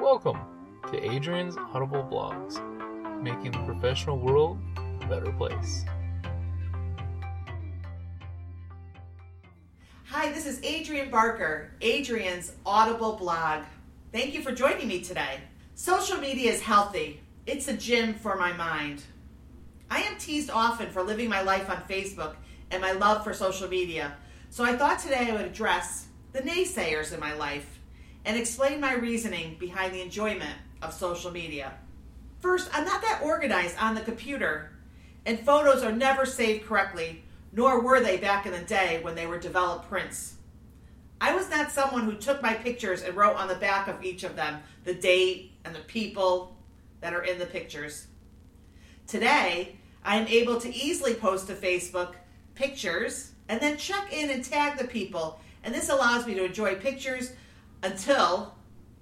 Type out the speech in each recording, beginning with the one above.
Welcome to Adrienne's Audible Blogs, making the professional world a better place. Hi, this is Adrienne Barker, Adrienne's Audible blog. Thank you for joining me today. Social media is healthy, it's a gym for my mind. I am teased often for living my life on Facebook and my love for social media, so I thought today I would address the naysayers in my life and explain my reasoning behind the enjoyment of social media. First, I'm not that organized on the computer, and photos are never saved correctly, nor were they back in the day when they were developed prints. I was not someone who took my pictures and wrote on the back of each of them the date and the people that are in the pictures. Today, I am able to easily post to Facebook pictures and then check in and tag the people, and this allows me to enjoy pictures until,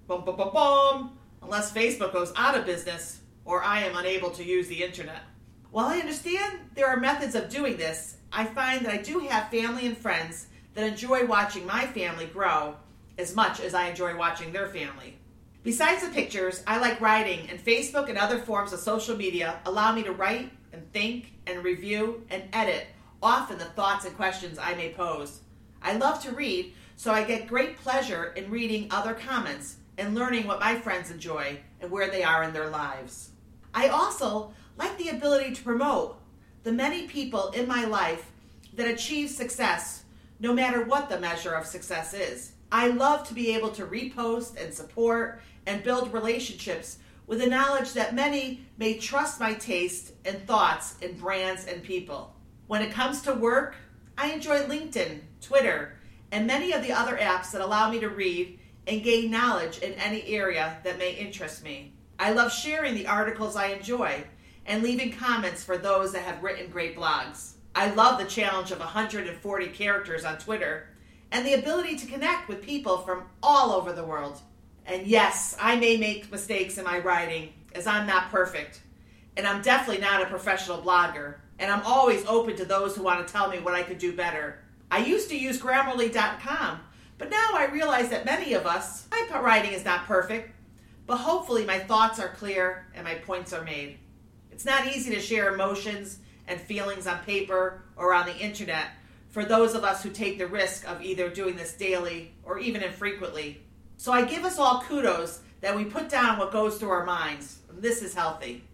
boom, boom, boom, boom, unless Facebook goes out of business or I am unable to use the internet. While I understand there are methods of doing this, I find that I do have family and friends that enjoy watching my family grow as much as I enjoy watching their family. Besides the pictures, I like writing, and Facebook and other forms of social media allow me to write and think and review and edit often the thoughts and questions I may pose. I love to read, so I get great pleasure in reading other comments and learning what my friends enjoy and where they are in their lives. I also like the ability to promote the many people in my life that achieve success, no matter what the measure of success is. I love to be able to repost and support and build relationships with the knowledge that many may trust my taste and thoughts in brands and people. When it comes to work, I enjoy LinkedIn, Twitter, and many of the other apps that allow me to read and gain knowledge in any area that may interest me. I love sharing the articles I enjoy and leaving comments for those that have written great blogs. I love the challenge of 140 characters on Twitter and the ability to connect with people from all over the world. And yes, I may make mistakes in my writing as I'm not perfect. And I'm definitely not a professional blogger. And I'm always open to those who want to tell me what I could do better. I used to use Grammarly.com, but now I realize that many of us, my writing is not perfect, but hopefully my thoughts are clear and my points are made. It's not easy to share emotions and feelings on paper or on the internet for those of us who take the risk of either doing this daily or even infrequently. So I give us all kudos that we put down what goes through our minds. This is healthy.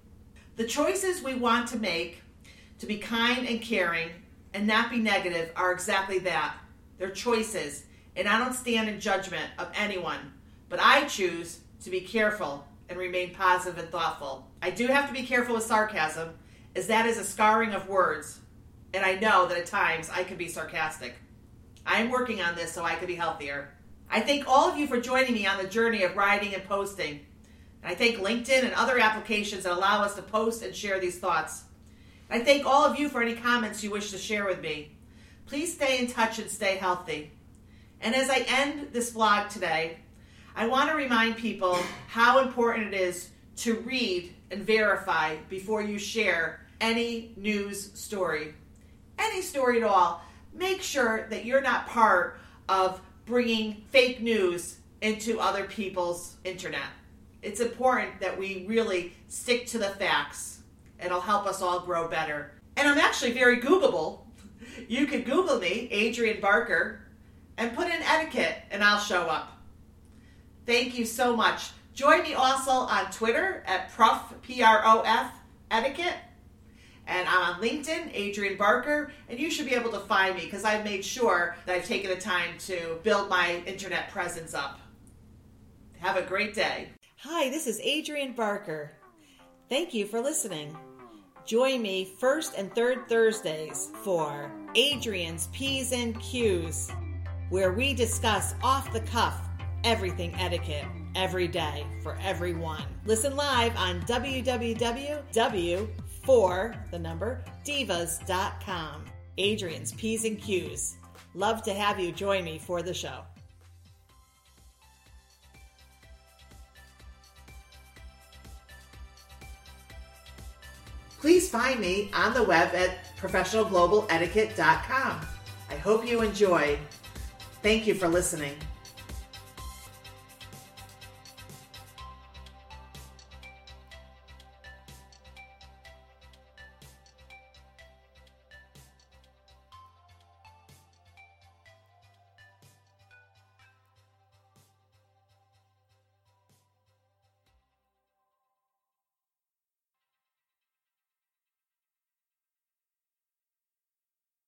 The choices we want to make to be kind and caring and not be negative are exactly that. They're choices, and I don't stand in judgment of anyone, but I choose to be careful and remain positive and thoughtful. I do have to be careful with sarcasm, as that is a scarring of words, and I know that at times I can be sarcastic. I am working on this so I can be healthier. I thank all of you for joining me on the journey of writing and posting. And I thank LinkedIn and other applications that allow us to post and share these thoughts. I thank all of you for any comments you wish to share with me. Please stay in touch and stay healthy. And as I end this vlog today, I want to remind people how important it is to read and verify before you share any news story. Any story at all. Make sure that you're not part of bringing fake news into other people's internet. It's important that we really stick to the facts It'll help us all grow better. And I'm actually very Googleable. You can Google me, Adrienne Barker, and put in etiquette, and I'll show up. Thank you so much. Join me also on Twitter at Prof, P-R-O-F, etiquette. And I'm on LinkedIn, Adrienne Barker, and you should be able to find me because I've made sure that I've taken the time to build my internet presence up. Have a great day. Hi, this is Adrienne Barker. Thank you for listening. Join me first and third Thursdays for Adrienne's P's and Q's, where we discuss off the cuff everything etiquette every day for everyone. Listen live on www.for the number divas.com. Adrienne's P's and Q's. Love to have you join me for the show. Find me on the web at professionalglobaletiquette.com. I hope you enjoy. Thank you for listening.